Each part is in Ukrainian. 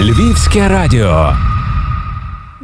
Львівське радіо.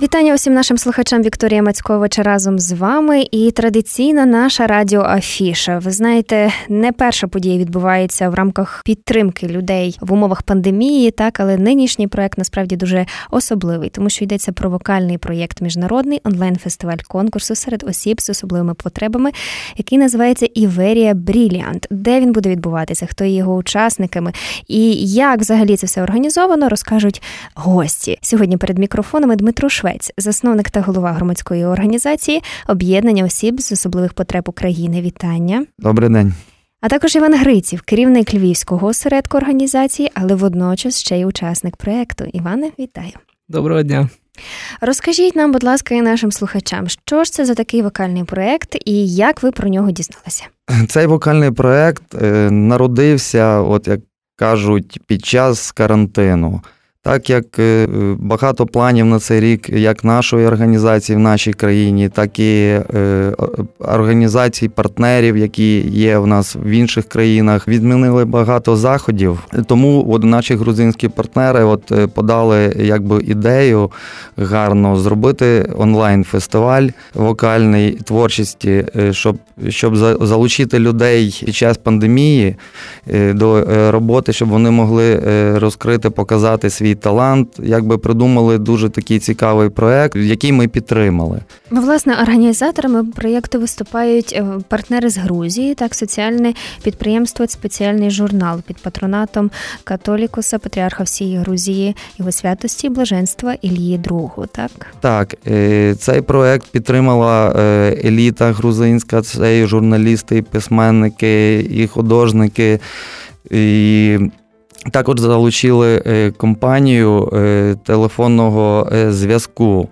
Вітання усім нашим слухачам Вікторія Мацьковича разом з вами. І традиційна наша радіоафіша. Ви знаєте, не перша подія відбувається в рамках підтримки людей в умовах пандемії, так але нинішній проект насправді дуже особливий, тому що йдеться про вокальний проєкт міжнародний онлайн-фестиваль конкурсу серед осіб з особливими потребами, який називається Іверія Бріліант. Де він буде відбуватися? Хто є його учасниками і як взагалі це все організовано, розкажуть гості сьогодні. Перед мікрофонами Дмитро Швець. Швець, засновник та голова громадської організації об'єднання осіб з особливих потреб України. Вітання. Добрий день. А також Іван Гриців, керівник Львівського осередку організації, але водночас ще й учасник проєкту. Іване, вітаю. Доброго дня. Розкажіть нам, будь ласка, і нашим слухачам, що ж це за такий вокальний проєкт і як ви про нього дізналися? Цей вокальний проєкт е, народився, от як кажуть, під час карантину. Так як е, багато планів на цей рік, як нашої організації в нашій країні, так і е, організацій партнерів, які є в нас в інших країнах, відмінили багато заходів. Тому от наші грузинські партнери от е, подали якби ідею гарно зробити онлайн-фестиваль вокальний творчості, щоб щоб залучити людей під час пандемії до роботи, щоб вони могли розкрити, показати свій свій талант, якби придумали дуже такий цікавий проект, який ми підтримали. Ну, власне, організаторами проєкту виступають е, партнери з Грузії, так соціальне підприємство, спеціальний журнал під патронатом католікуса, патріарха всієї Грузії, його святості, блаженства Ілії Другу. Так, так е, цей проект підтримала е, еліта грузинська, це і журналісти, і письменники, і художники. І також залучили е, компанію е, телефонного е, зв'язку.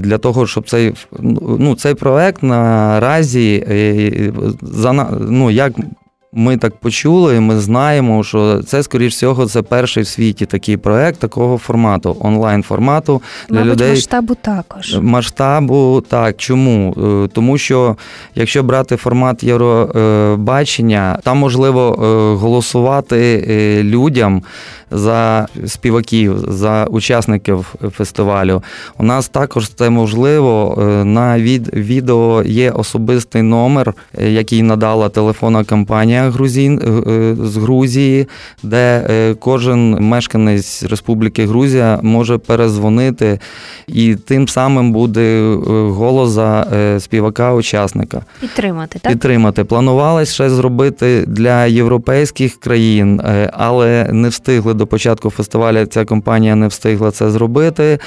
Для того, щоб цей ну, цей проект наразі ну, як ми так почули, ми знаємо, що це, скоріш всього, це перший в світі такий проект такого формату, онлайн-формату для Мабуть, людей. Масштабу також. Масштабу так. Чому? Е, тому що якщо брати формат Євробачення, там можливо е, голосувати е, людям за співаків, за учасників фестивалю. У нас також це можливо. На від відео є особистий номер, який надала телефонна компанія Грузін е, з Грузії, де кожен мешканець Республіки Грузія може перезвонити, і тим самим буде голос за співака-учасника. Підтримати так? Підтримати. Планувалось ще зробити для європейських країн, але не встигли до початку фестивалю ця компанія не встигла це зробити.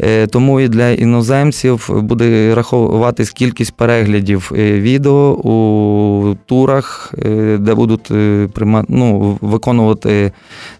Е, тому і для іноземців буде рахуватись кількість переглядів е, відео у турах, е, де будуть ну, виконувати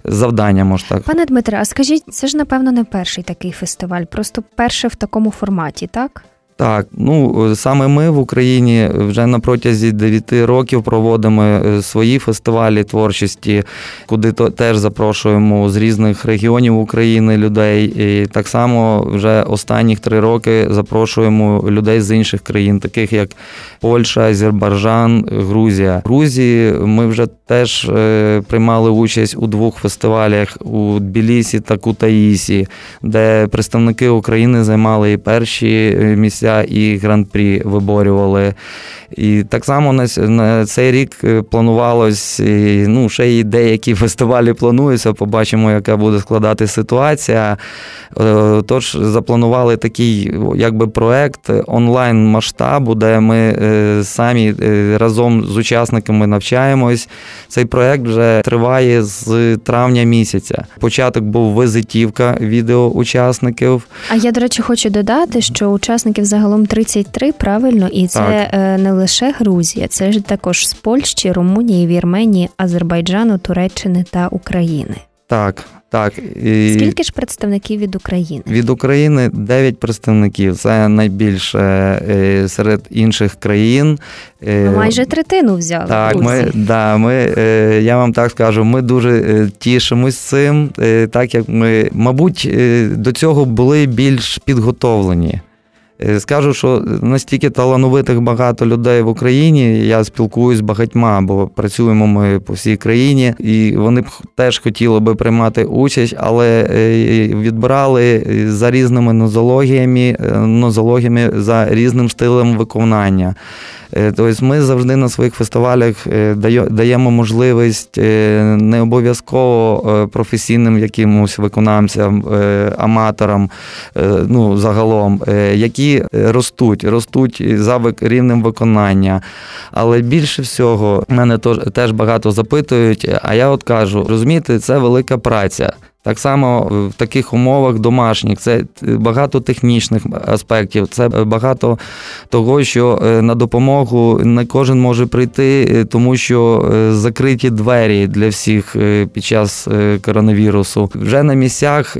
завдання. може так. Пане Дмитре, а скажіть, це ж напевно не перший такий фестиваль, просто перший в такому форматі, так? Так, ну саме ми в Україні вже на протязі 9 років проводимо е, свої фестивалі творчості, куди то теж запрошуємо з різних регіонів України людей. І так само вже останніх три роки запрошуємо людей з інших країн, таких як Польща, Азербайджан, Грузія. В Грузії ми вже теж е, приймали участь у двох фестивалях у Тбілісі та Кутаїсі, де представники України займали і перші е, місця місця і гран-прі виборювали. І так само на, на цей рік е, планувалось, і, ну, ще й деякі фестивалі плануються, побачимо, яка буде складати ситуація. Е, тож запланували такий якби проект онлайн масштабу, де ми е, самі разом з учасниками навчаємось. Цей проект вже триває з травня місяця. Початок був визитівка відео учасників. А я, до речі, хочу додати, що учасників загалом 33, правильно, і це так. не лише Грузія, це ж також з Польщі, Румунії, Вірменії, Азербайджану, Туреччини та України. Так, так. І Скільки ж представників від України? Від України 9 представників. Це найбільше е, серед інших країн. Е, майже третину взяли. Так, ми, да, ми, е, я вам так скажу, ми дуже тішимось цим, так як ми, мабуть, до цього були більш підготовлені. Е, скажу, що настільки талановитих багато людей в Україні. Я спілкуюсь з багатьма, бо працюємо ми по всій країні, і вони б теж хотіли би приймати участь, але е, відбирали за різними нозологіями, нозологіями за різним стилем виконання. Тобто ми завжди на своїх фестивалях даємо можливість не обов'язково професійним якимось виконавцям, аматорам, ну загалом, які ростуть, ростуть за рівнем виконання. Але більше всього мене теж багато запитують. А я от кажу, розумієте, це велика праця. Так само в таких умовах домашніх це багато технічних аспектів, це багато того, що е, на допомогу не кожен може прийти, е, тому що е, закриті двері для всіх під час коронавірусу. Вже на місцях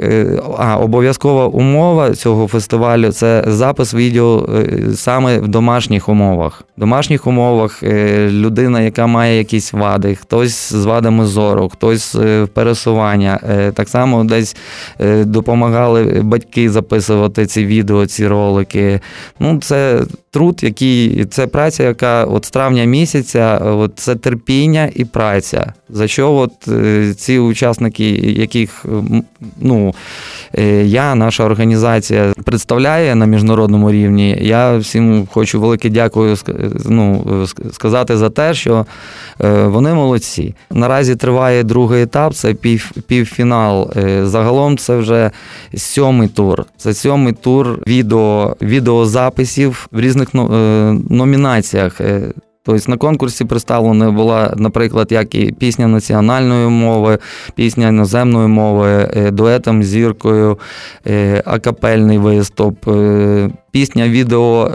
а обов'язкова умова цього фестивалю це запис відео саме в домашніх умовах. В домашніх умовах людина, яка має якісь вади, хтось з вадами зору, хтось в пересування. Так само десь е, допомагали батьки записувати ці відео, ці ролики. Ну, це труд, який це праця, яка от з травня місяця, от це терпіння і праця. За що от е, ці учасники, яких ну, е, я, наша організація представляє на міжнародному рівні, я всім хочу велике дякую ну, сказати за те, що вони молодці. Наразі триває другий етап, це пів, півфінал. Загалом це вже сьомий тур. Це сьомий тур відео, відеозаписів в різних різних ну, е, номінаціях. Е, тобто на конкурсі представлена була, наприклад, як і пісня національної мови, пісня іноземної мови, е, дуетом зіркою, акапельний виступ, пісня, відео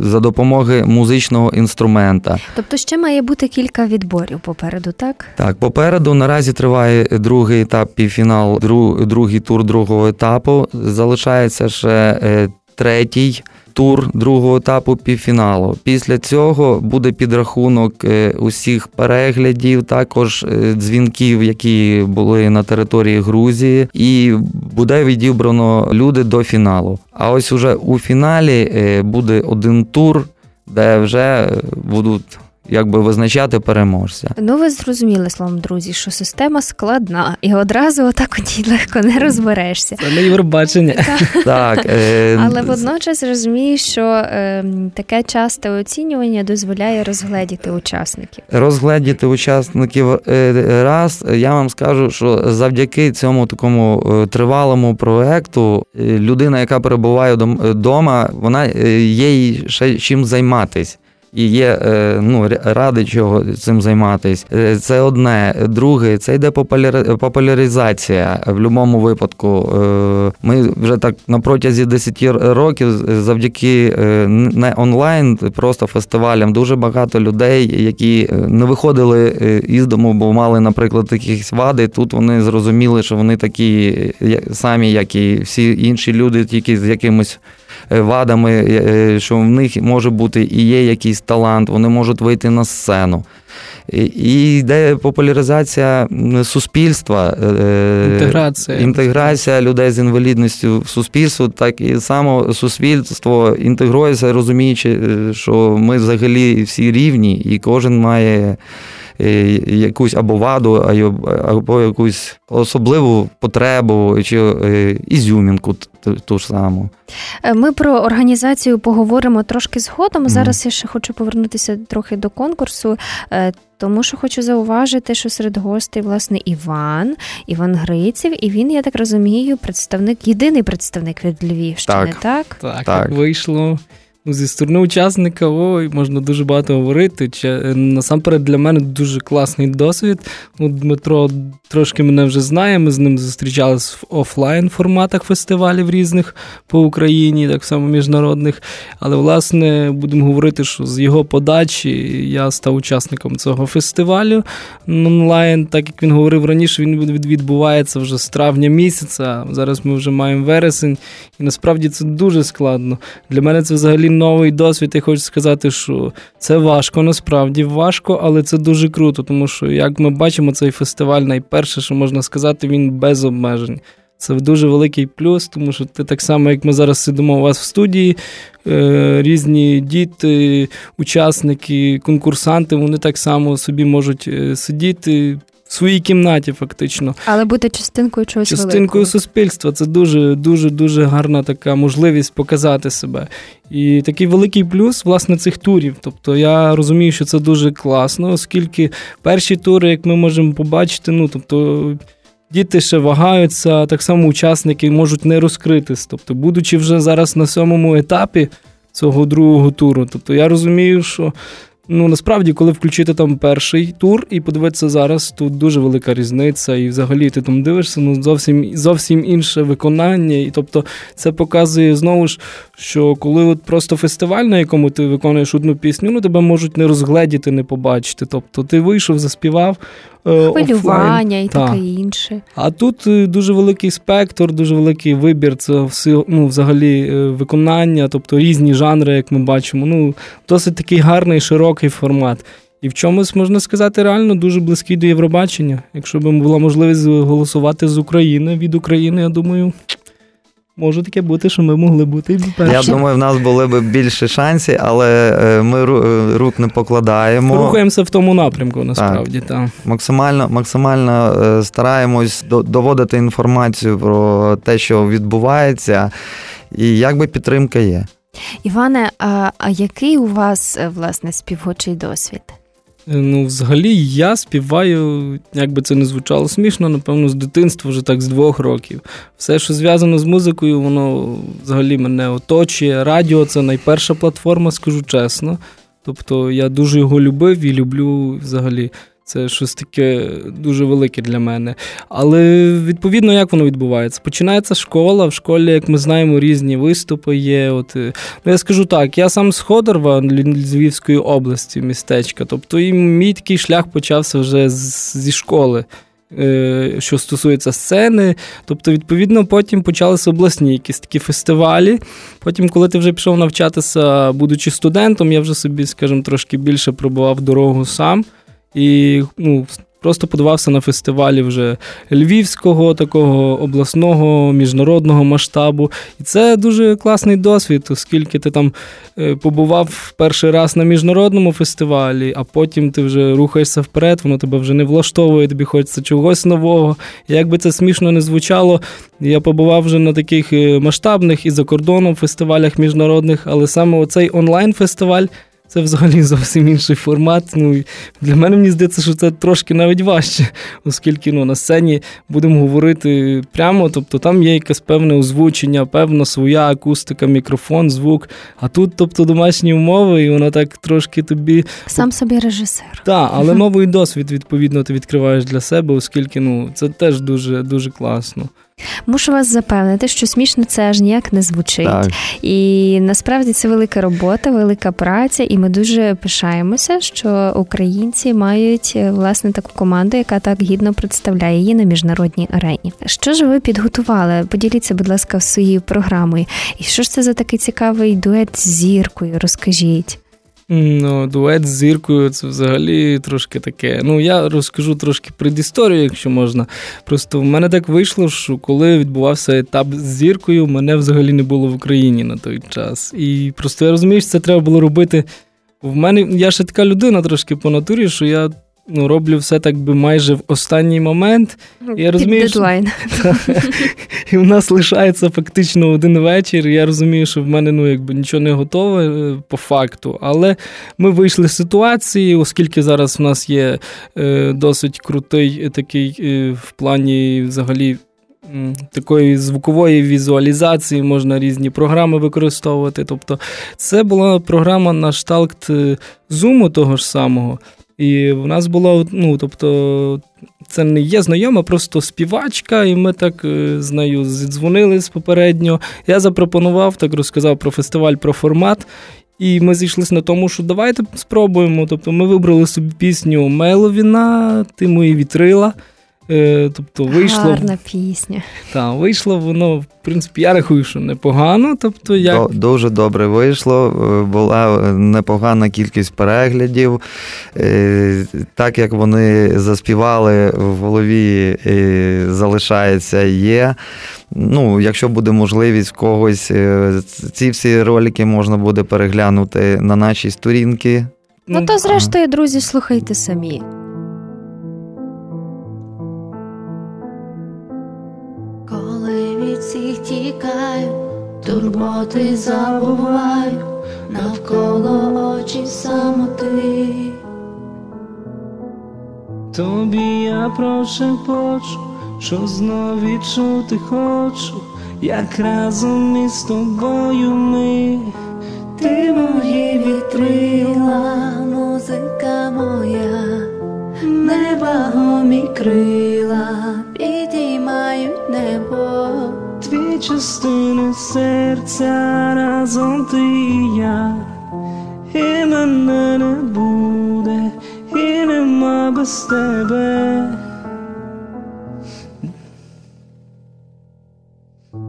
за допомогою музичного інструмента. Тобто ще має бути кілька відборів попереду, так? Так, попереду наразі триває другий етап, півфінал, другий тур другого етапу. Залишається ще третій тур другого етапу півфіналу. Після цього буде підрахунок е, усіх переглядів, також е, дзвінків, які були на території Грузії, і буде відібрано люди до фіналу. А ось уже у фіналі е, буде один тур, де вже будуть якби визначати переможця. Ну, ви зрозуміли словом, друзі, що система складна, і одразу отак от легко не розберешся. Це не Євробачення. Так, е... але водночас розумієш, що е, таке часте оцінювання дозволяє розгледіти учасників. Розгледіти учасників е, раз. Я вам скажу, що завдяки цьому такому е, тривалому проекту е, людина, яка перебуває вдома, вона є їй ще чим займатись і є е, ну, ради чого цим займатися. Е, це одне. Друге, це йде популяризація в будь-якому випадку. Е, ми вже так на протязі 10 років завдяки не онлайн, просто фестивалям, дуже багато людей, які не виходили із дому, бо мали, наприклад, якісь вади. Тут вони зрозуміли, що вони такі самі, як і всі інші люди, тільки з якимось. Е, вадами, е, е, що в них може бути і є якийсь талант, вони можуть вийти на сцену. І йде популяризація суспільства, інтеграція інтеграція людей з інвалідністю в суспільство, так і само суспільство інтегрується, розуміючи, що ми взагалі всі рівні, і кожен має якусь або ваду, або якусь особливу потребу чи ізюмінку ту ж саму. Е, ми про організацію поговоримо трошки згодом. Зараз я ще хочу повернутися трохи до конкурсу. Е, тому що хочу зауважити, що серед гостей, власне, Іван, Іван Гриців, і він, я так розумію, представник, єдиний представник від Львівщини, так? Так, так, так. вийшло. Ну, зі сторони учасника ой, можна дуже багато говорити. Е, насамперед для мене дуже класний досвід. Ну, Дмитро трошки мене вже знає. Ми з ним зустрічалися в офлайн форматах фестивалів різних по Україні, так само міжнародних. Але, власне, будемо говорити, що з його подачі я став учасником цього фестивалю онлайн. Так як він говорив раніше, він відбувається вже з травня місяця. Зараз ми вже маємо вересень, і насправді це дуже складно. Для мене це взагалі новий досвід. Я хочу сказати, що це важко, насправді важко, але це дуже круто, тому що, як ми бачимо, цей фестиваль найперше, що можна сказати, він без обмежень. Це дуже великий плюс, тому що ти так само, як ми зараз сидимо у вас в студії, е, різні діти, учасники, конкурсанти, вони так само собі можуть е, сидіти. Своїй кімнаті, фактично, але бути частинкою чогось частинкою великого. суспільства. Це дуже дуже дуже гарна така можливість показати себе. І такий великий плюс власне цих турів. Тобто я розумію, що це дуже класно, оскільки перші тури, як ми можемо побачити, ну тобто діти ще вагаються, так само учасники можуть не розкритись. Тобто, будучи вже зараз на сьомому етапі цього другого туру, тобто я розумію, що. Ну, насправді, коли включити там перший тур і подивитися зараз, тут дуже велика різниця, і взагалі ти там дивишся, ну зовсім зовсім інше виконання. І тобто це показує знову ж, що коли от просто фестиваль, на якому ти виконуєш одну пісню, ну тебе можуть не розгледіти, не побачити. Тобто ти вийшов, заспівав. Е, Хвилювання і таке інше. А тут е, дуже великий спектр, дуже великий вибір. Це все ну, взагалі е, виконання, тобто різні жанри, як ми бачимо. Ну, досить такий гарний, широкий формат. І в чомусь можна сказати, реально дуже близький до Євробачення. Якщо б була можливість голосувати з України від України, я думаю. Може таке бути, що ми могли бути перші. Я думаю, в нас були б більше шансів, але е, ми е, рук не покладаємо. Рухаємося в тому напрямку, насправді. Так. так. Максимально максимально е, стараємось доводити інформацію про те, що відбувається, і якби підтримка є. Іване, а, а який у вас власне співочий досвід? Ну, взагалі, я співаю, як би це не звучало смішно, напевно, з дитинства вже так з двох років. Все, що зв'язано з музикою, воно взагалі мене оточує. Радіо це найперша платформа, скажу чесно. Тобто я дуже його любив і люблю взагалі. Це щось таке дуже велике для мене. Але відповідно, як воно відбувається? Починається школа. В школі, як ми знаємо, різні виступи є. От, е, ну, Я скажу так, я сам з Ходорва Львівської області, містечка. Тобто і мій такий шлях почався вже зі школи. Е, що стосується сцени, тобто, відповідно, потім почалися обласні якісь такі фестивалі. Потім, коли ти вже пішов навчатися, будучи студентом, я вже собі, скажімо, трошки більше пробував дорогу сам і ну, просто подавався на фестивалі вже львівського, такого обласного, міжнародного масштабу. І це дуже класний досвід, оскільки ти там е, побував перший раз на міжнародному фестивалі, а потім ти вже рухаєшся вперед, воно тебе вже не влаштовує, тобі хочеться чогось нового. І як би це смішно не звучало, я побував вже на таких е, масштабних і за кордоном фестивалях міжнародних, але саме оцей онлайн-фестиваль. Це взагалі зовсім інший формат. Ну Для мене мені здається, що це трошки навіть важче, оскільки ну, на сцені будемо говорити прямо, тобто там є якесь певне озвучення, певна своя акустика, мікрофон, звук. А тут, тобто, домашні умови, і вона так трошки тобі. Сам собі режисер. Так, але новий досвід, відповідно, ти відкриваєш для себе, оскільки ну, це теж дуже, дуже класно. Мушу вас запевнити, що смішно це аж ніяк не звучить. Так. І насправді це велика робота, велика праця, і ми дуже пишаємося, що українці мають е, власне таку команду, яка так гідно представляє її на міжнародній арені. Що ж ви підготували? Поділіться, будь ласка, своєю програмою. І що ж це за такий цікавий дует з зіркою? Розкажіть. Ну, Дует з зіркою це взагалі трошки таке. Ну, я розкажу трошки предісторію, якщо можна. Просто в мене так вийшло, що коли відбувався етап з зіркою, мене взагалі не було в Україні на той час. І просто я розумію, що це треба було робити. В мене я ще така людина трошки по натурі, що я ну, роблю все так би майже в останній момент. І я розумію, дедлайн. Що... І в нас лишається фактично один вечір. Я розумію, що в мене ну, якби нічого не готове е, по факту. Але ми вийшли з ситуації, оскільки зараз в нас є е, досить крутий такий е, в плані взагалі. Такої звукової візуалізації можна різні програми використовувати. Тобто, це була програма на шталт зуму того ж самого. І в нас була, ну, тобто, це не є знайома, просто співачка, і ми так е, з нею зідзвонились попередньо. Я запропонував, так розказав про фестиваль, про формат. І ми зійшлися на тому, що давайте спробуємо. Тобто ми вибрали собі пісню Меловіна, Ти мої вітрила. Е, тобто вийшло Гарна пісня. Так, вийшло воно, в принципі, я рахую, що непогано. Тобто, як... Дуже добре вийшло. Е, була непогана кількість переглядів. Е, так як вони заспівали в голові, залишається є. Ну, Якщо буде можливість когось, ці всі ролики можна буде переглянути на нашій сторінці. Ну, то, зрештою, друзі, слухайте самі. Турботи забуваю, навколо очі самоти. Тобі я прошепочу, що знов відчути хочу, як разом із тобою ми, ти мої вітрила, музика моя, небагомі крила, підіймають небо дві частини серця разом ти і я, і мене не буде, і нема без тебе.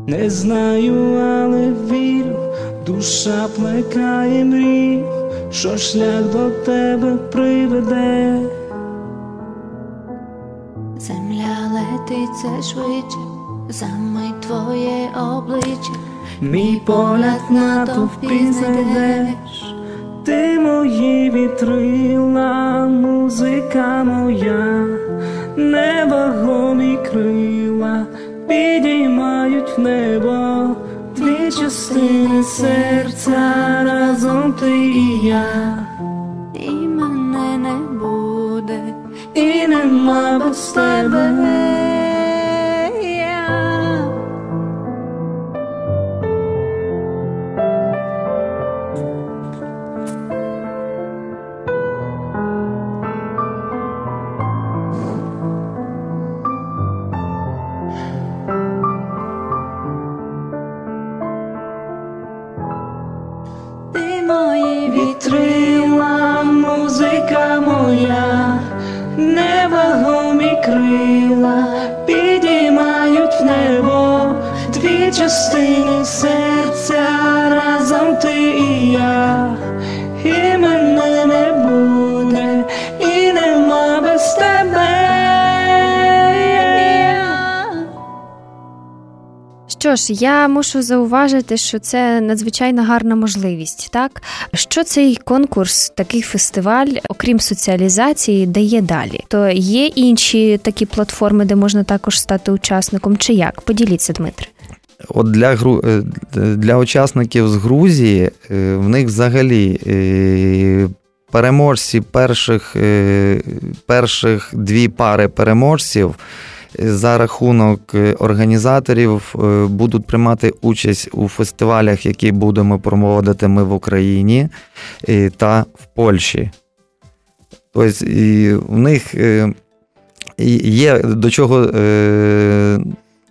Не знаю, але вірю, душа плекає мрію, що шлях до тебе приведе. Земля летить все швидше. Замить твоє обличчя, мій погляд натовпі знайдеш. Ти мої вітрила, музика моя, невагомі крила підіймають в небо дві частини серця разом ти і я, і мене не буде, і нема без тебе. Серця разом ти і я, і мене не буде, і нема без тебе. Що ж, я мушу зауважити, що це надзвичайно гарна можливість, так що цей конкурс, такий фестиваль, окрім соціалізації, дає далі. То є інші такі платформи, де можна також стати учасником, чи як? Поділіться, Дмитре. От для е, для учасників з Грузії е, в них взагалі е, переможці перших, перших дві пари переможців за рахунок організаторів будуть приймати участь у фестивалях, які будемо проводити ми в Україні та в Польщі. Тобто у них є до чого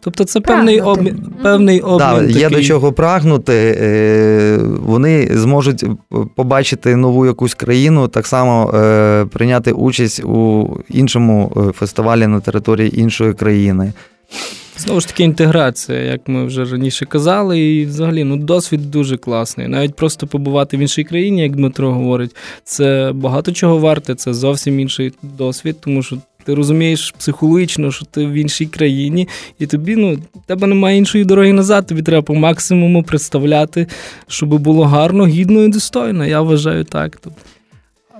Тобто це певний обмін певний обмін. Да, такий. Є до чого прагнути. Е, вони зможуть побачити нову якусь країну, так само е, прийняти участь у іншому е, фестивалі на території іншої країни. Знову ж таки, інтеграція, як ми вже раніше казали, і взагалі ну, досвід дуже класний. Навіть просто побувати в іншій країні, як Дмитро говорить, це багато чого варте, це зовсім інший досвід, тому що ти розумієш психологічно, що ти в іншій країні, і тобі ну, тебе немає іншої дороги назад. Тобі треба по максимуму представляти, щоб було гарно, гідно і достойно. Я вважаю так.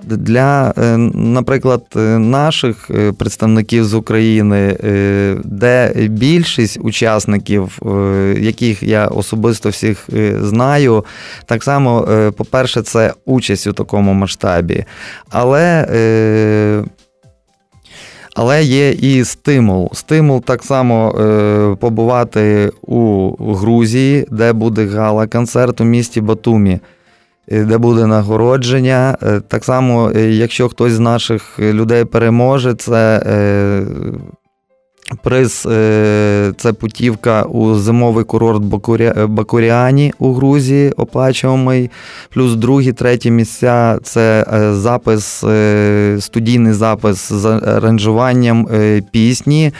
Для, е, наприклад, е, наших е, представників з України, де більшість учасників, яких я особисто всіх знаю, так само, по-перше, це участь у такому масштабі. Але але є і стимул. Стимул так само е, побувати у Грузії, де буде гала-концерт у місті Батумі, е, де буде нагородження. Е, так само, е, якщо хтось з наших людей переможе, це Приз е, це путівка у зимовий курорт Бакуріані у Грузії, оплачуваний. Плюс другі, треті місця це е, запис, е, студійний запис з аранжуванням пісні.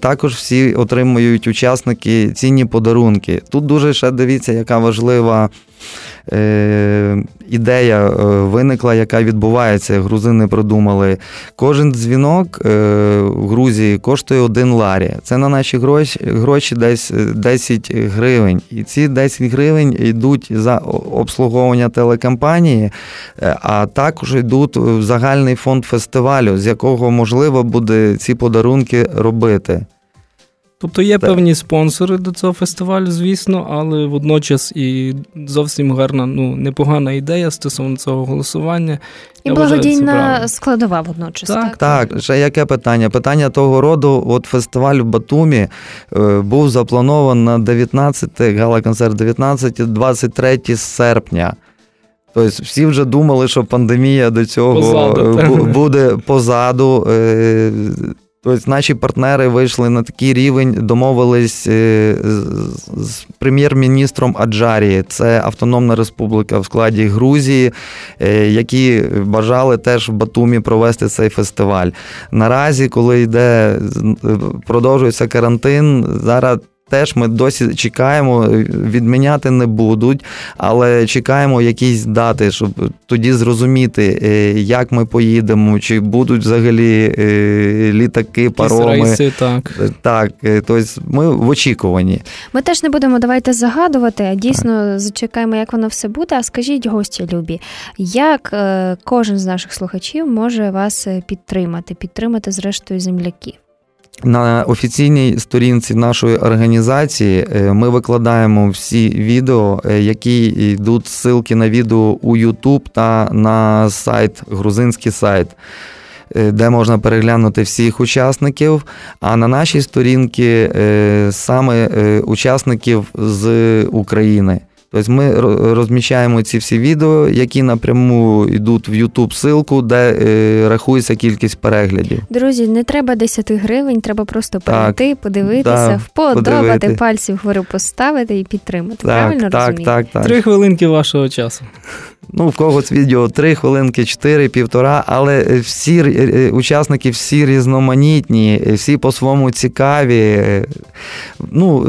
Також всі отримують учасники цінні подарунки. Тут дуже ще дивіться, яка важлива е, ідея е, виникла, яка відбувається. Грузини придумали. Кожен дзвінок е, в Грузії коштує один ларі. Це на наші гроші гроші десь 10 гривень. І ці 10 гривень йдуть за обслуговування телекомпанії, е, а також йдуть в загальний фонд фестивалю, з якого можливо буде ці подарунки робити. Тобто є так. певні спонсори до цього фестивалю, звісно, але водночас і зовсім гарна, ну непогана ідея стосовно цього голосування. І Я благодійна вважаю, складова водночас. Так, так. так. Ще яке питання? Питання того роду: от фестиваль в Батумі е, був запланований на 19 гала-концерт 19-23 серпня. Тобто всі вже думали, що пандемія до цього позаду, буде позаду. Е, Тобто наші партнери вийшли на такий рівень, домовились е, з прем'єр-міністром Аджарії, це Автономна Республіка в складі Грузії, е, які бажали теж в Батумі провести цей фестиваль. Наразі, коли йде продовжується карантин, зараз теж ми досі чекаємо, відміняти не будуть, але чекаємо якісь дати, щоб тоді зрозуміти, е, як ми поїдемо, чи будуть взагалі е, літаки, пароми. Рейси, так, Так, е, тобто ми в очікуванні. Ми теж не будемо давайте загадувати, а дійсно так. зачекаємо, як воно все буде. А скажіть, гості любі, як кожен з наших слухачів може вас підтримати, підтримати зрештою земляків? На офіційній сторінці нашої організації е, ми викладаємо всі відео, е, які йдуть ссылки на відео у YouTube та на сайт, грузинський сайт, е, де можна переглянути всіх учасників. А на нашій сторінці саме учасників з України. Тобто ми розміщаємо ці всі відео, які напряму йдуть в YouTube ссылку, де е, рахується кількість переглядів. Друзі, не треба 10 гривень, треба просто перейти, подивитися, так, вподобати, подивити. пальці вгору поставити і підтримати. Так, Правильно так, розумію? Так, так. Три хвилинки вашого часу. Ну, в когось відео три хвилинки, чотири, півтора, але всі е, е, учасники всі різноманітні, всі по-своєму цікаві. Ну,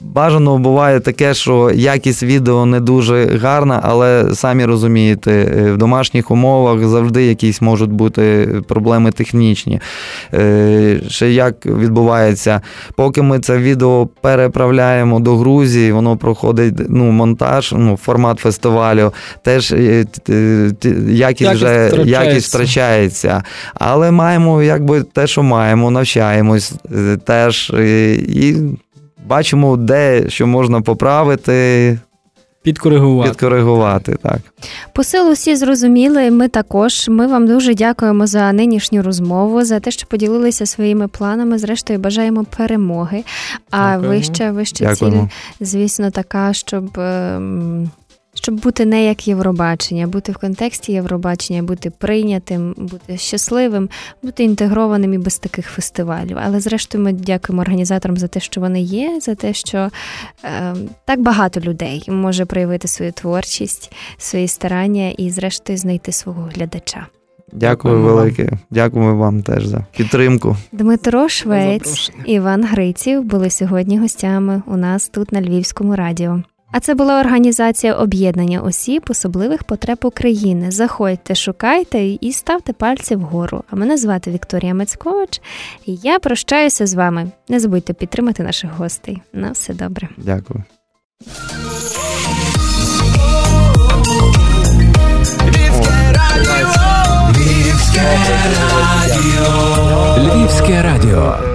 Бажано буває таке, що якість відео не дуже гарна, але самі розумієте, в домашніх умовах завжди якісь можуть бути проблеми технічні. Ще як відбувається, поки ми це відео переправляємо до Грузії, воно проходить ну, монтаж, ну, формат фестивалю. теж якість вже втрачається. якість втрачається. Але маємо якби те, що маємо, навчаємось е, теж е, і бачимо, де що можна поправити. Підкоригувати. Підкоригувати, так. Посил усі зрозуміли. Ми також. Ми вам дуже дякуємо за нинішню розмову, за те, що поділилися своїми планами. Зрештою, бажаємо перемоги. А Дякуємо. вища вища ціль, звісно, така, щоб. Щоб бути не як Євробачення, бути в контексті Євробачення, бути прийнятим, бути щасливим, бути інтегрованим і без таких фестивалів. Але зрештою ми дякуємо організаторам за те, що вони є, за те, що е, так багато людей може проявити свою творчість, свої старання і, зрештою, знайти свого глядача. Дякую велике. Дякую вам теж за підтримку. Дмитро Швець, Іван Гриців були сьогодні гостями у нас тут на Львівському радіо. А це була організація об'єднання осіб особливих потреб України. Заходьте, шукайте і ставте пальці вгору. А мене звати Вікторія Мецькович, і я прощаюся з вами. Не забудьте підтримати наших гостей. На все добре. Дякую. Львівське радіо. Львівське радіо.